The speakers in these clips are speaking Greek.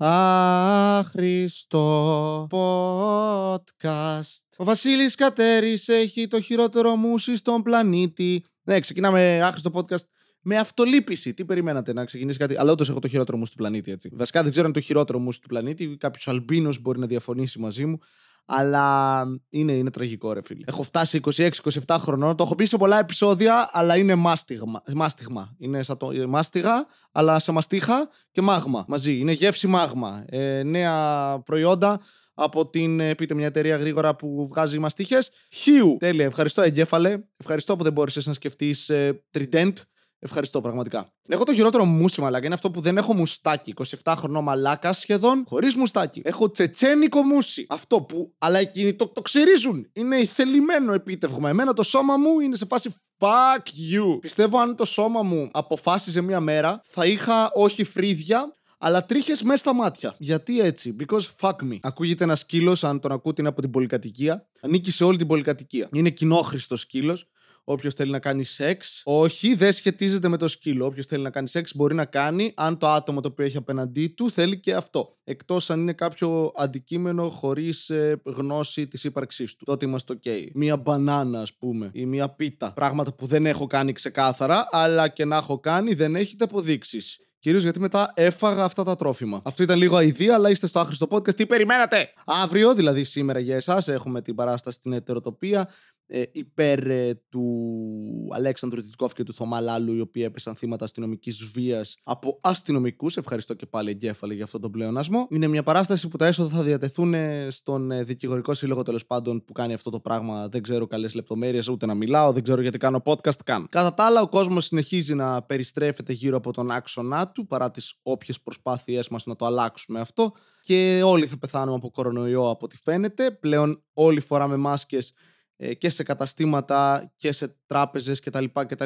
Άχρηστο podcast. Ο Βασίλης Κατέρης έχει το χειρότερο μουσι στον πλανήτη. Ναι, ξεκινάμε άχρηστο podcast με αυτολύπηση. Τι περιμένατε να ξεκινήσει κάτι; Αλλά όντως έχω το χειρότερο μουσι του πλανήτη. Έτσι. Βασικά δεν ξέρω αν είναι το χειρότερο μουσι του πλανήτη. Κάποιος Αλμπίνος μπορεί να διαφωνήσει μαζί μου. Αλλά είναι, είναι τραγικό, ρε φίλε. Έχω φτάσει 26-27 χρονών. Το έχω πει σε πολλά επεισόδια, αλλά είναι μάστιγμα. μάστιγμα. Είναι σαν το μάστιγα, αλλά σε μαστίχα και μάγμα μαζί. Είναι γεύση μάγμα. Ε, νέα προϊόντα από την, ε, πείτε μια εταιρεία γρήγορα που βγάζει μαστίχες. Χιου. Τέλεια. Ευχαριστώ, εγκέφαλε. Ευχαριστώ που δεν μπόρεσες να σκεφτείς ε, Trident. Ευχαριστώ πραγματικά. Έχω το χειρότερο μουσι μαλάκα. Είναι αυτό που δεν έχω μουστάκι. 27 χρονών μαλάκα σχεδόν χωρίς μουστάκι. Έχω τσετσένικο μουσι. Αυτό που. Αλλά εκείνοι το, το ξερίζουν. Είναι ηθελημένο επίτευγμα. Εμένα το σώμα μου είναι σε φάση fuck you. Πιστεύω αν το σώμα μου αποφάσιζε μία μέρα θα είχα όχι φρύδια αλλά τρίχες μέσα στα μάτια. Γιατί έτσι, because fuck me. Ακούγεται ένας σκύλος, αν τον ακούτε είναι από την πολυκατοικία. Ανήκει σε όλη την πολυκατοικία. Είναι κοινόχρηστος σκύλος. Όποιος θέλει να κάνει σεξ, όχι, δεν σχετίζεται με το σκύλο. Όποιος θέλει να κάνει σεξ μπορεί να κάνει, αν το άτομο το οποίο έχει απέναντί του θέλει και αυτό. Εκτός αν είναι κάποιο αντικείμενο χωρίς ε, γνώση της ύπαρξής του. Τότε είμαστε OK. Μία μπανάνα, ας πούμε, ή μία πίτα. Πράγματα που δεν έχω κάνει ξεκάθαρα, αλλά και να έχω κάνει δεν έχετε αποδείξεις. Κυρίως γιατί μετά έφαγα αυτά τα τρόφιμα. Αυτό ήταν λίγο αηδία, αλλά είστε στο άχρηστο podcast. Τι περιμένατε! Αύριο, δηλαδή σήμερα για εσάς, έχουμε την παράσταση στην ετεροτοπία ε, υπέρ ε, του Αλέξανδρου Τιτκόφ και του Θωμά Λάλου, οι οποίοι έπεσαν θύματα αστυνομικής βίας από αστυνομικούς. Ευχαριστώ και πάλι εγκέφαλη για αυτόν τον πλεονασμό. Είναι μια παράσταση που τα έσοδα θα διατεθούν ε, στον ε, δικηγορικό σύλλογο τέλος πάντων που κάνει αυτό το πράγμα. Δεν ξέρω καλές λεπτομέρειες, ούτε να μιλάω, δεν ξέρω γιατί κάνω podcast καν. Κατά τα άλλα, ο κόσμος συνεχίζει να περιστρέφεται γύρω από τον άξονά του παρά τις όποιες προσπάθειές μας να το αλλάξουμε αυτό. Και όλοι θα πεθάνουμε από κορονοϊό από ό,τι φαίνεται. Πλέον όλοι φοράμε μάσκες ε, και σε καταστήματα και σε τράπεζες κτλ. Και,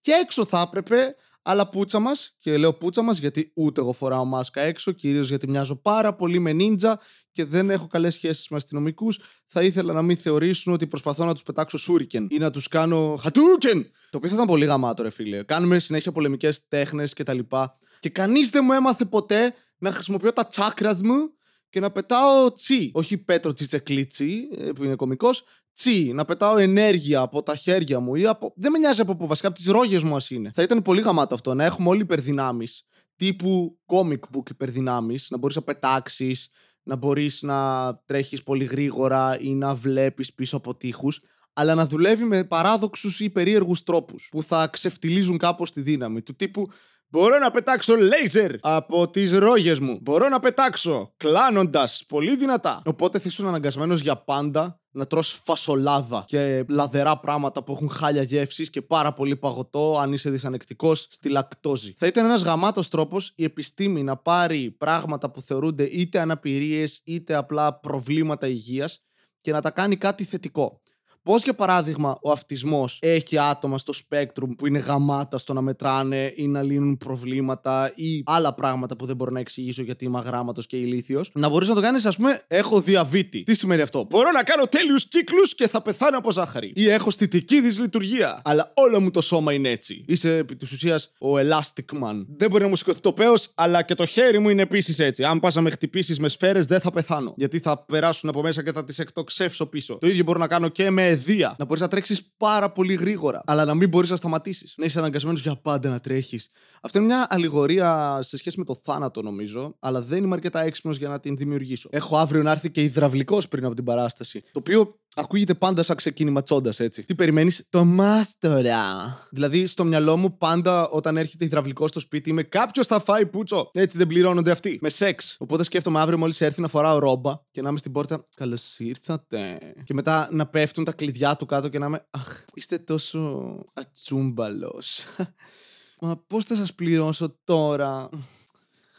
και έξω θα έπρεπε, αλλά πούτσα μας, και λέω πούτσα μας γιατί ούτε εγώ φοράω μάσκα έξω, κυρίως γιατί μοιάζω πάρα πολύ με νίντζα και δεν έχω καλές σχέσεις με αστυνομικούς. θα ήθελα να μην θεωρήσουν ότι προσπαθώ να τους πετάξω σούρικεν ή να τους κάνω χατούκεν. Το οποίο θα ήταν πολύ γαμάτο ρε φίλε. Κάνουμε συνέχεια πολεμικές τέχνες κτλ. Και, και κανείς δεν μου έμαθε ποτέ να χρησιμοποιώ τα τσάκρας μου και να πετάω τσι. Όχι Πέτρο Τσιτσεκλίτσι, ε, που είναι κωμικός, τσι. Να πετάω ενέργεια από τα χέρια μου ή από. Δεν με νοιάζει από πού, βασικά από τις ρόγες μου, α είναι. Θα ήταν πολύ γαμάτο αυτό να έχουμε όλοι υπερδυνάμεις. Τύπου comic book υπερδυνάμεις, να μπορείς να πετάξεις, να μπορείς να τρέχεις πολύ γρήγορα ή να βλέπεις πίσω από τείχους αλλά να δουλεύει με παράδοξους ή περίεργους τρόπους που θα ξεφτιλίζουν κάπως τη δύναμη. Του τύπου Μπορώ να πετάξω λέιζερ από τις ρόγες μου. Μπορώ να πετάξω κλάνοντας πολύ δυνατά. Οπότε θα ήσουν αναγκασμένος για πάντα να τρως φασολάδα και λαδερά πράγματα που έχουν χάλια γεύσης και πάρα πολύ παγωτό αν είσαι δυσανεκτικός στη λακτόζη. Θα ήταν ένας γαμάτος τρόπος η επιστήμη να πάρει πράγματα που θεωρούνται είτε αναπηρίες είτε απλά προβλήματα υγείας και να τα κάνει κάτι θετικό. Πώς, για παράδειγμα, ο αυτισμός έχει άτομα στο spectrum που είναι γαμάτα στο να μετράνε ή να λύνουν προβλήματα ή άλλα πράγματα που δεν μπορώ να εξηγήσω γιατί είμαι αγράμματος και ηλίθιος. Να μπορείς να το κάνεις, ας πούμε, έχω διαβήτη. Τι σημαίνει αυτό; Μπορώ να κάνω τέλειους κύκλους και θα πεθάνω από ζάχαρη. Ή έχω στιτική δυσλειτουργία. Αλλά όλο μου το σώμα είναι έτσι. Είσαι επί της ουσίας ο Elastic Man. Δεν μπορεί να μου σηκωθεί το πέος, αλλά και το χέρι μου είναι επίσης έτσι. Αν πας να με χτυπήσεις με σφαίρες, δεν θα πεθάνω. Γιατί θα περάσουν από μέσα και θα τις εκτοξεύσω πίσω. Το ίδιο μπορώ να κάνω και με παιδεία. Να μπορείς να τρέξεις πάρα πολύ γρήγορα. Αλλά να μην μπορείς να σταματήσεις. Να είσαι αναγκασμένος για πάντα να τρέχεις. Αυτό είναι μια αλληγορία σε σχέση με το θάνατο, νομίζω. Αλλά δεν είμαι αρκετά έξυπνος για να την δημιουργήσω. Έχω αύριο να έρθει και υδραυλικός πριν από την παράσταση. Το οποίο Ακούγεται πάντα σαν ξεκίνημα τσόντας, έτσι. Τι περιμένεις, το μάστορα. Δηλαδή, στο μυαλό μου, πάντα όταν έρχεται υδραυλικό στο σπίτι, είμαι κάποιος θα φάει πούτσο. Έτσι δεν πληρώνονται αυτοί. Με σεξ. Οπότε σκέφτομαι αύριο μόλις έρθει να φοράω ρόμπα και να είμαι στην πόρτα. Καλώς ήρθατε. Και μετά να πέφτουν τα κλειδιά του κάτω και να είμαι. Αχ, είστε τόσο ατσούμπαλος. Μα πώς θα σας πληρώσω τώρα;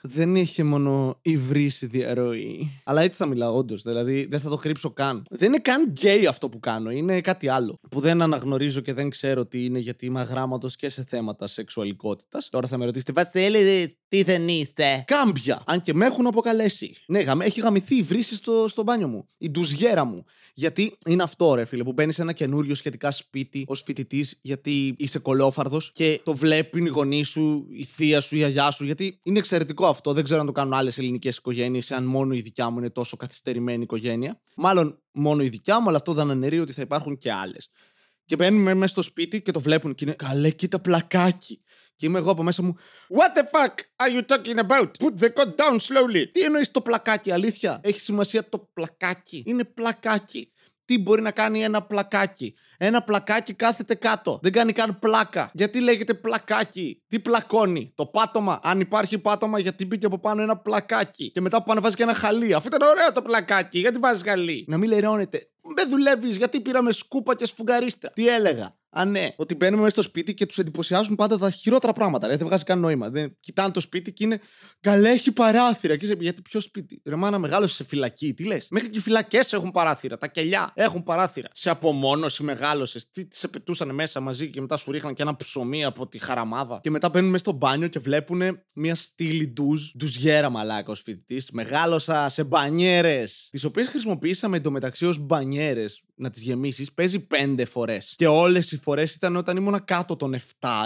Δεν είχε μόνο υβρίσει διαρροή. Αλλά έτσι θα μιλάω, όντως. Δηλαδή δεν θα το κρύψω καν. Δεν είναι καν γκέι αυτό που κάνω. Είναι κάτι άλλο. Που δεν αναγνωρίζω και δεν ξέρω τι είναι γιατί είμαι αγράμματος και σε θέματα σεξουαλικότητας. Τώρα θα με ρωτήσετε, Βασίλη, Τι δεν είσαι. Κάμπια. Αν και με έχουν αποκαλέσει. Ναι, γαμε- έχει γαμηθεί η βρύση στο, στο μπάνιο μου. Η ντουζιέρα μου. Γιατί είναι αυτό, ρε φίλε, που μπαίνεις σε ένα καινούριο σχετικά σπίτι ως φοιτητής, γιατί είσαι κολόφαρδος και το βλέπουν οι γονείς σου, η θεία σου, η αγιά σου. Γιατί είναι εξαιρετικό αυτό. Δεν ξέρω αν το κάνουν άλλες ελληνικές οικογένειες, αν μόνο η δικιά μου είναι τόσο καθυστερημένη οικογένεια. Μάλλον μόνο η δικιά μου, αλλά αυτό δεν αναιρεί ότι θα υπάρχουν και άλλες. Και μπαίνουμε μέσα στο σπίτι και το βλέπουν και είναι καλέ, κοίτα πλακάκι. Και είμαι εγώ από μέσα μου. What the fuck are you talking about? Put the code down slowly. Τι εννοείς το πλακάκι, αλήθεια; Έχει σημασία το πλακάκι. Είναι πλακάκι. Τι μπορεί να κάνει ένα πλακάκι; Ένα πλακάκι κάθεται κάτω. Δεν κάνει καν πλάκα. Γιατί λέγεται πλακάκι; Τι πλακώνει; Το πάτωμα; Αν υπάρχει πάτωμα, γιατί μπήκε από πάνω ένα πλακάκι; Και μετά από πάνω βάζει και ένα χαλί. Αφού ήταν ωραίο το πλακάκι. Γιατί βάζεις χαλί; Να μην λερώνεται. Δεν δουλεύεις γιατί πήραμε σκούπα και σφουγγαρίστρα. Τι έλεγα; Α, ναι. Ότι μπαίνουμε μέσα στο σπίτι και τους εντυπωσιάζουν πάντα τα χειρότερα πράγματα. Ρε. Δεν βγάζει καν νόημα. Δεν... Κοιτάνε το σπίτι και είναι. Καλέ, έχει παράθυρα. Και είσαι, γιατί ποιος σπίτι. Ρε, μάνα μεγάλωσε σε φυλακή. Τι λες; Μέχρι και οι φυλακές έχουν παράθυρα. Τα κελιά έχουν παράθυρα. Σε απομόνωση μεγάλωσες. Τι σε πετούσαν μέσα μαζί και μετά σου ρίχναν και ένα ψωμί από τη χαραμάδα. Και μετά μπαίνουν μέσα στο μπάνιο και βλέπουν μια στήλη ντουζ. Ντουζιέρα μαλάκα ως φοιτητής. Μεγάλωσα σε μπανιέρες. Τις οποίες χρησιμοποιήσαμε εντωμεταξύ ως μπανιέρες να τις γεμίσεις. Παίζει πέντε φορές. Και όλες οι φορές ήταν όταν ήμουν κάτω των 7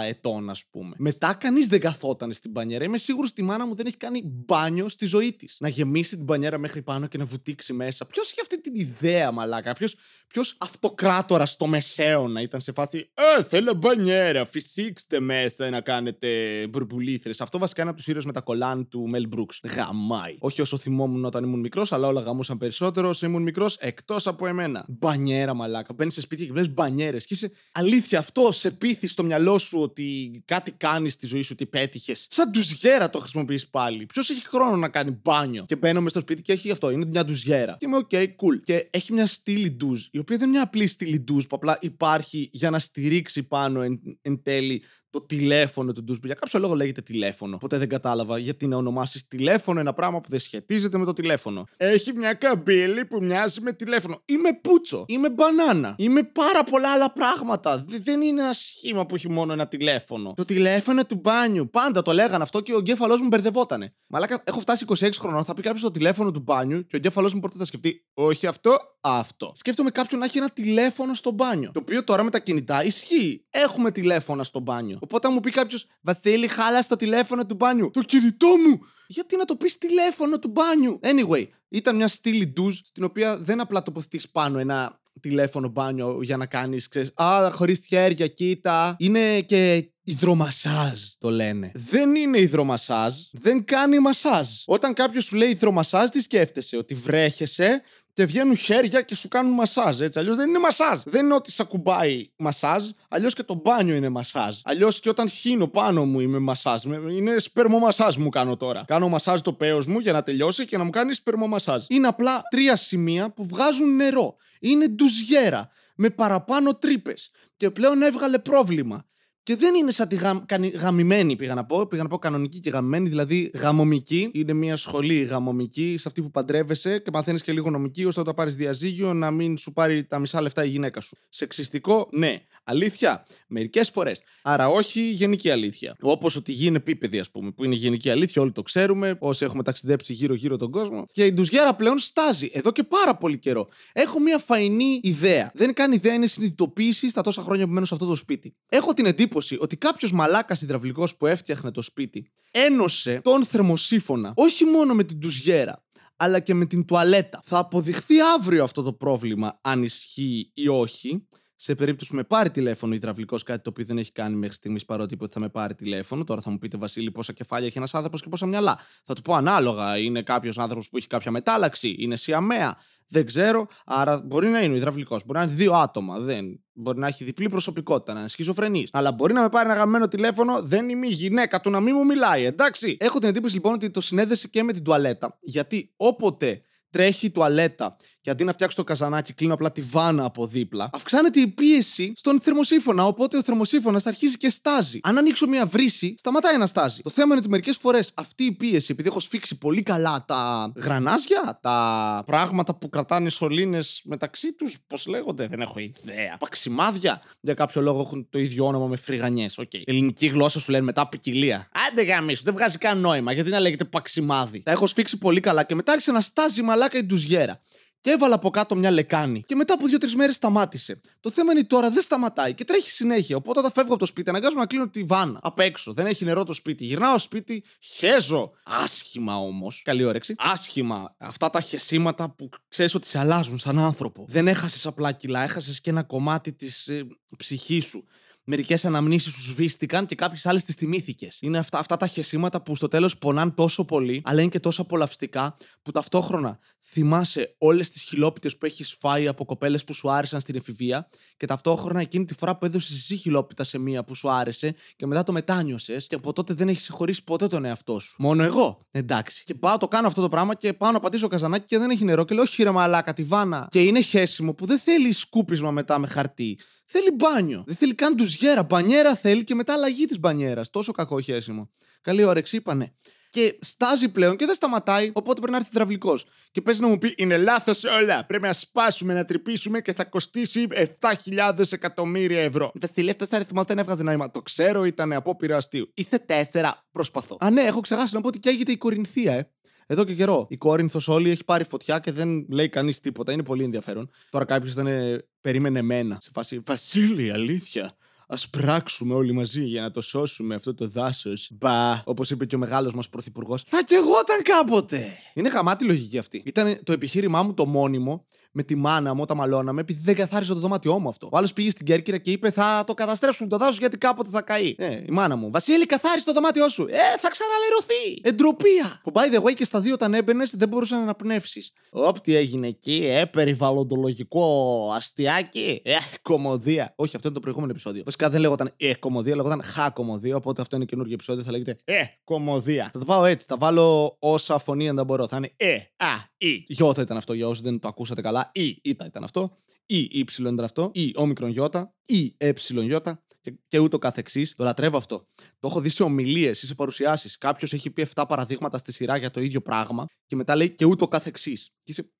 ετών, ας πούμε. Μετά κανείς δεν καθόταν στην μπανιέρα. Είμαι σίγουρος ότι η μάνα μου δεν έχει κάνει μπάνιο στη ζωή της. Να γεμίσει την μπανιέρα μέχρι πάνω και να βουτήξει μέσα. Ποιος είχε αυτή την ιδέα, μαλάκα; Ποιος ποιος αυτοκράτορας στο μεσαίωνα ήταν σε φάση. Ε, θέλω μπανιέρα. Φυσήξτε μέσα να κάνετε μπουρμπουλήθρες. Αυτό βασικά είναι από τους ήρωες με τα κολάν του Μελ Μπρουκς. Γαμάει. Όχι όσο θυμόμουν όταν ήμουν μικρός, αλλά όλα γαμούσαν περισσότερο όσο ήμουν μικρός εκτός από εμένα. Μπανιέρα, μαλάκα. Μπαίνεις σε σπίτι και βλέπεις μπανιέρες. Και είσαι αλήθεια αυτό σε πείθει στο μυαλό σου ότι κάτι κάνεις στη ζωή σου, ότι πέτυχες. Σαν ντουζιέρα το χρησιμοποιείς πάλι. Ποιος έχει χρόνο να κάνει μπάνιο; Και μπαίνω μες στο σπίτι και έχει αυτό. Είναι μια ντουζιέρα. Και είμαι OK, cool. Και έχει μια στήλη ντουζ, η οποία δεν είναι μια απλή στήλη ντουζ που απλά υπάρχει για να στηρίξει πάνω εν, εν τέλει το τηλέφωνο του ντουζ. Για κάποιο λόγο λέγεται τηλέφωνο. Ποτέ δεν κατάλαβα γιατί να ονομάσεις τηλέφωνο ένα πράγμα που δεν σχετίζεται με το τηλέφωνο. Έχει μια καμπύλη που μοιάζει με τηλέφωνο. Είμαι πούτσο. Είμαι μπανάνα. Είμαι πάρα πολλά άλλα πράγματα. Δε- δεν είναι ένα σχήμα που έχει μόνο ένα τηλέφωνο. Το τηλέφωνο του μπάνιου. Πάντα το λέγανε αυτό και ο εγκέφαλός μου μπερδευότανε. Μαλάκα, έχω φτάσει 26 χρονών. Θα πει κάποιος το τηλέφωνο του μπάνιου και ο εγκέφαλός μου πρώτα θα σκεφτεί Όχι αυτό, αυτό. Σκέφτομαι κάποιον να έχει ένα τηλέφωνο στο μπάνιο. Το οποίο τώρα με τα κινητά ισχύει. Έχουμε τηλέφωνα στο μπάνιο. Οπότε αν μου πει κάποιος Βασίλη, χάλα στο τηλέφωνο του μπάνιου. Το κινητό μου! Γιατί να το πεις τηλέφωνο του μπάνιου; Anyway, ήταν μια στήλη ντουζ στην οποία δεν απλά τοποθετείς πάνω ένα τηλέφωνο μπάνιο για να κάνεις, ξέρεις. Α, χωρίς χέρια, κοίτα. Είναι και υδρομασάζ το λένε. Δεν είναι υδρομασάζ, δεν κάνει μασάζ. Όταν κάποιος σου λέει υδρομασάζ, τι σκέφτεσαι, ότι βρέχεσαι και βγαίνουν χέρια και σου κάνουν μασάζ. Έτσι. Αλλιώς δεν είναι μασάζ. Δεν είναι ότι σε ακουμπάει μασάζ. Αλλιώς και το μπάνιο είναι μασάζ. Αλλιώς και όταν χύνω πάνω μου είμαι μασάζ. Με- Είναι σπερμομασάζ μου κάνω τώρα. Κάνω μασάζ το πέος μου για να τελειώσει και να μου κάνει σπερμομασάζ. Είναι απλά τρία σημεία που βγάζουν νερό. Είναι ντουζιέρα με παραπάνω τρύπες. Και πλέον έβγαλε πρόβλημα. Και δεν είναι σαν τη γα... κανη- γαμημένη, πήγα να πω. Πήγα να πω κανονική και γαμημένη, δηλαδή γαμομική. Είναι μια σχολή γαμομική, σε αυτή που παντρεύεσαι και μαθαίνεις και λίγο νομική, ώστε όταν πάρεις διαζύγιο να μην σου πάρει τα μισά λεφτά η γυναίκα σου. Σεξιστικό, ναι. Αλήθεια, μερικές φορές. Άρα όχι γενική αλήθεια. Όπως ότι γίνει επίπεδη, ας πούμε, που είναι γενική αλήθεια, όλοι το ξέρουμε, όσοι έχουμε ταξιδέψει γύρω-γύρω τον κόσμο. Και η ντουζιέρα πλέον στάζει εδώ και πάρα πολύ καιρό. Έχω μια φαϊνή ιδέα. Δεν είναι καν ιδέα, είναι συνειδητοποίηση στα τόσα χρόνια που μένω σε αυτό το σπίτι. Έχω την εντύπωση ότι κάποιος μαλάκας υδραυλικός που έφτιαχνε το σπίτι ένωσε τον θερμοσύφωνα όχι μόνο με την ντουζιέρα, αλλά και με την τουαλέτα. Θα αποδειχθεί αύριο αυτό το πρόβλημα αν ισχύει ή όχι. Σε περίπτωση που με πάρει τηλέφωνο υδραυλικός, κάτι το οποίο δεν έχει κάνει μέχρι στιγμής παρότι είπε ότι θα με πάρει τηλέφωνο. Τώρα θα μου πείτε, Βασίλη, πόσα κεφάλια έχει ένας άνθρωπος και πόσα μυαλά. Θα του πω ανάλογα. Είναι κάποιος άνθρωπος που έχει κάποια μετάλλαξη, είναι σιαμαία. Δεν ξέρω. Άρα μπορεί να είναι ο υδραυλικός. Μπορεί να είναι δύο άτομα. Δεν. Μπορεί να έχει διπλή προσωπικότητα, να είναι σχιζοφρενής. Αλλά μπορεί να με πάρει ένα γαμμένο τηλέφωνο, δεν είμαι η γυναίκα του να μην μου μιλάει, εντάξει. Έχω την εντύπωση λοιπόν ότι το συνέδεσε και με την τουαλέτα. Γιατί όποτε τρέχει η τουαλέτα και αντί να φτιάξω το καζανάκι, κλείνω απλά τη βάνα από δίπλα, αυξάνεται η πίεση στον θερμοσύφωνα. Οπότε ο θερμοσύφωνας αρχίζει και στάζει. Αν ανοίξω μια βρύση, σταματάει να στάζει. Το θέμα είναι ότι μερικές φορές αυτή η πίεση, επειδή έχω σφίξει πολύ καλά τα γρανάζια, τα πράγματα που κρατάνε σωλήνες μεταξύ τους, πώς λέγονται, δεν έχω ιδέα. Παξιμάδια, για κάποιο λόγο έχουν το ίδιο όνομα με φρυγανιές. Okay. Ελληνική γλώσσα σου λένε μετά ποικιλία. Άντε γαμίσου, δεν βγάζει καν νόημα. Γιατί να λέγεται παξιμάδι. Τα έχω σφίξει πολύ καλά και μετά άρχισε να στάζει μαλάκα η ντουζιέρα. Και έβαλα από κάτω μια λεκάνη. Και μετά από δύο-τρεις μέρες σταμάτησε. Το θέμα είναι τώρα δεν σταματάει και τρέχει συνέχεια. Οπότε όταν φεύγω από το σπίτι, αναγκάζομαι να κλείνω τη βάνα απ' έξω. Δεν έχει νερό το σπίτι. Γυρνάω στο σπίτι, χέζω. Άσχημα όμως. Καλή όρεξη. Άσχημα. Αυτά τα χεσίματα που ξέρεις ότι σε αλλάζουν σαν άνθρωπο. Δεν έχασες απλά κιλά, έχασες και ένα κομμάτι της ε, ψυχής σου μερικές αναμνήσεις σου σβήστηκαν και κάποιες άλλες τις θυμήθηκες. Είναι αυτά, αυτά τα χεσίματα που στο τέλος πονάν τόσο πολύ, αλλά είναι και τόσο απολαυστικά, που ταυτόχρονα θυμάσαι όλες τις χιλόπιτες που έχεις φάει από κοπέλες που σου άρεσαν στην εφηβεία και ταυτόχρονα εκείνη τη φορά που έδωσες εσύ χιλόπιτα σε μία που σου άρεσε και μετά το μετάνιωσες και από τότε δεν έχεις συγχωρήσει ποτέ τον εαυτό σου. Μόνο εγώ. Εντάξει. Και πάω το κάνω αυτό το πράγμα και πάω να πατήσω καζανάκι και δεν έχει νερό και λέω Όχι, ρε μαλάκα, τη βάνα. Και είναι χέσιμο που δεν θέλεις σκούπισμα μετά με χαρτί. Θέλει μπάνιο. Δεν θέλει καν ντουζιέρα. Μπανιέρα θέλει και μετά αλλαγή της μπανιέρας. Τόσο κακό χέσιμο. Καλή όρεξη, είπανε. Και στάζει πλέον και δεν σταματάει, οπότε πρέπει να έρθει υδραυλικός. Και παίζει να μου πει: Είναι λάθος όλα. Πρέπει να σπάσουμε, να τρυπήσουμε και θα κοστίσει 7.000 εκατομμύρια ευρώ. Βασίλη, αυτό αριθμό δεν έβγαζε νόημα. Το ξέρω, ήταν απόπειρα αστείου. Είστε τέσσερα, προσπαθώ. Α, ναι, έχω ξεχάσει να πω ότι καίγεται η Κορινθία, ε. Εδώ και καιρό. Η Κόρινθος όλη έχει πάρει φωτιά και δεν λέει κανείς τίποτα. Είναι πολύ ενδιαφέρον. Τώρα κάποιος ήταν. Περίμενε εμένα. Σε φάση. Βασίλη, αλήθεια. Α πράξουμε όλοι μαζί για να το σώσουμε αυτό το δάσος. Μπα, όπως είπε και ο μεγάλος μας πρωθυπουργός. Θα κι εγώ ήταν κάποτε. Είναι χαμάτη λογική αυτή. Ήταν το επιχείρημά μου το μόνιμο με τη μάνα μου όταν μαλώναμε, επειδή δεν καθάριζε το δωμάτιό μου αυτό. Ο άλλος πήγε στην Κέρκυρα και είπε: Θα το καταστρέψουμε το δάσος γιατί κάποτε θα καεί. Ε, η μάνα μου. Βασίλη, καθάρισε το δωμάτιό σου. Ε, θα ξαναλερωθεί. Εντροπία. Που by the way και στα δύο όταν έμπαινες δεν μπορούσε να αναπνεύσεις. Όπτι έγινε εκεί, ε, περιβαλλοντολογικό αστιάκι. Ε, κομμωδία. Όχι, αυτό είναι το προηγούμενο επεισόδιο. Βασικά δεν λέγονταν Ε, κομμωδία, λέγονταν Χα κομμωδία. Οπότε αυτό είναι καινούργιο επεισόδιο, θα λέγεται Ε, κομμωδία. Θα το πάω έτσι, θα βάλω όσα φωνή αν δεν μπορώ. Θα είναι Ε, Α, Ι. Γιώτα ήταν αυτό για όσοι δεν το ακούσατε καλά ή ήτα ήταν αυτό, ή ύψιλον ήταν αυτό, ή όμικρον γιώτα, ή έψιλον γιώτα και, και ούτω καθεξής. Το λατρεύω αυτό. Το έχω δει σε ομιλίες ή σε παρουσιάσεις. Κάποιος έχει πει 7 παραδείγματα στη σειρά για το ίδιο πράγμα και μετά λέει και ούτω καθεξής. Και είσαι.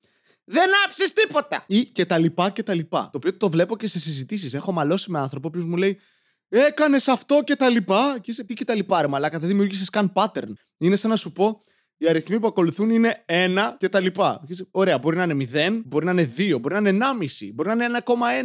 Δεν άφησες τίποτα! Ή και τα λοιπά και τα λοιπά. Το οποίο το βλέπω και σε συζητήσεις. Έχω μαλώσει με άνθρωπο που μου λέει Έκανες αυτό και τα λοιπά. Και είσαι τι και τα λοιπά, ρε Μαλάκα. Δεν δημιούργησες καν pattern. Είναι σαν να σου πω οι αριθμοί που ακολουθούν είναι 1 και τα λοιπά. Ωραία, μπορεί να είναι 0, μπορεί να είναι 2, μπορεί να είναι 1,5, μπορεί να είναι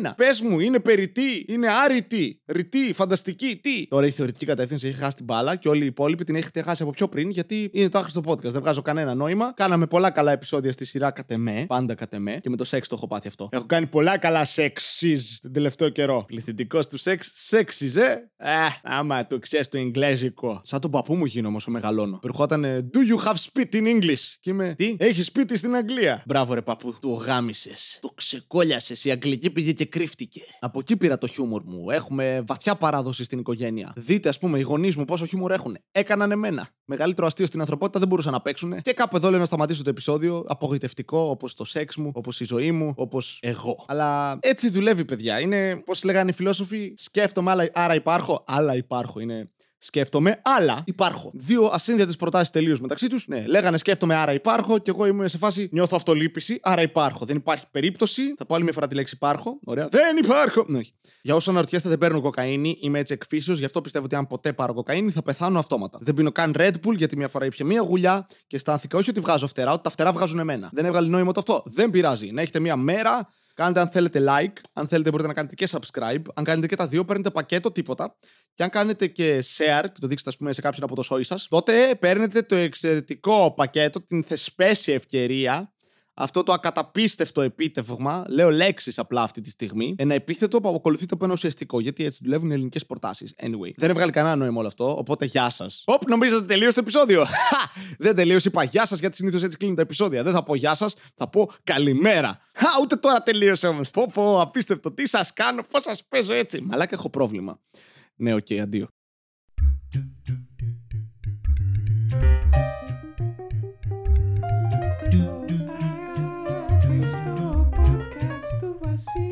1,1. Πες μου, είναι περιττή, είναι άρρητη, ρητή, φανταστική, τι; Τώρα η θεωρητική κατεύθυνση έχει χάσει την μπάλα και όλοι οι υπόλοιποι την έχετε χάσει από πιο πριν γιατί είναι το άχρηστο podcast. Δεν βγάζω κανένα νόημα. Κάναμε πολλά καλά επεισόδια στη σειρά κατ' εμέ, πάντα κατ' εμέ και με το σεξ το έχω πάθει αυτό. Έχω κάνει πολλά καλά σεξιζ τον τελευταίο καιρό. Πληθυντικός του σεξ, σεξιζ, ε; Α, άμα το ξέρεις το εγγλέζικο. Σαν τον παππού μου γίνω όσο μεγαλώνω. Περχόταν Do you have σπίτι in English. Και είμαι, τι, έχει σπίτι στην Αγγλία. Μπράβο, ρε παππού, το γάμισες. Το ξεκόλιασες. Η Αγγλική πήγε και κρύφτηκε. Από εκεί πήρα το χιούμορ μου. Έχουμε βαθιά παράδοση στην οικογένεια. Δείτε, ας πούμε, οι γονείς μου πόσο χιούμορ έχουν. Έκαναν εμένα. Μεγαλύτερο αστείο στην ανθρωπότητα δεν μπορούσαν να παίξουν. Και κάπου εδώ λέω να σταματήσω το επεισόδιο. Απογοητευτικό, όπως το σεξ μου, όπως η ζωή μου, όπως εγώ. Αλλά έτσι δουλεύει, παιδιά. Είναι, πώς λέγανε οι φιλόσοφοι, σκέφτομαι, άλλα, άρα υπάρχω. Άλλα υπάρχω. Είναι σκέφτομαι, αλλά υπάρχω. Δύο ασύνδετες προτάσεις τελείως μεταξύ τους. Ναι, λέγανε σκέφτομαι, άρα υπάρχω, και εγώ ήμουν σε φάση νιώθω αυτολύπηση, άρα υπάρχω. Δεν υπάρχει περίπτωση. Θα πω άλλη μια φορά τη λέξη υπάρχω. Ωραία. Δεν υπάρχω. Ναι, όχι. Για όσους αναρωτιέστε, δεν παίρνω κοκαίνη, είμαι έτσι εκφύσεως, γι' αυτό πιστεύω ότι αν ποτέ πάρω κοκαίνη θα πεθάνω αυτόματα. Δεν πίνω καν Red Bull γιατί μια φορά ήπια μία γουλιά και αισθάνθηκα όχι ότι βγάζω φτερά, ότι τα φτερά βγάζουν εμένα. Δεν έβγαλε νόημα το αυτό. Δεν πειράζει. Να έχετε μία μέρα Κάντε αν θέλετε like, αν θέλετε μπορείτε να κάνετε και subscribe. Αν κάνετε και τα δύο, παίρνετε πακέτο τίποτα. Και αν κάνετε και share, και το δείξετε ας πούμε σε κάποιον από το σόι σας, τότε παίρνετε το εξαιρετικό πακέτο, την θεσπέσια ευκαιρία αυτό το ακαταπίστευτο επίτευγμα, λέω λέξεις απλά αυτή τη στιγμή, ένα επίθετο που αποκολουθείται από ένα ουσιαστικό, γιατί έτσι δουλεύουν οι ελληνικές προτάσεις. Anyway, δεν έβγαλε κανένα νόημα όλο αυτό, οπότε γεια σας. Όπ, νομίζετε τελείωσε το επεισόδιο. δεν τελείωσε, είπα γεια σας, γιατί συνήθως έτσι κλείνουν τα επεισόδια. Δεν θα πω γεια σας, θα πω καλημέρα. Χα, ούτε τώρα τελείωσε όμως. Πω, πω, απίστευτο. Τι σας κάνω, πώς σας παίζω έτσι. Μαλάκα έχω πρόβλημα. Ναι, οκ, okay, αντίο. see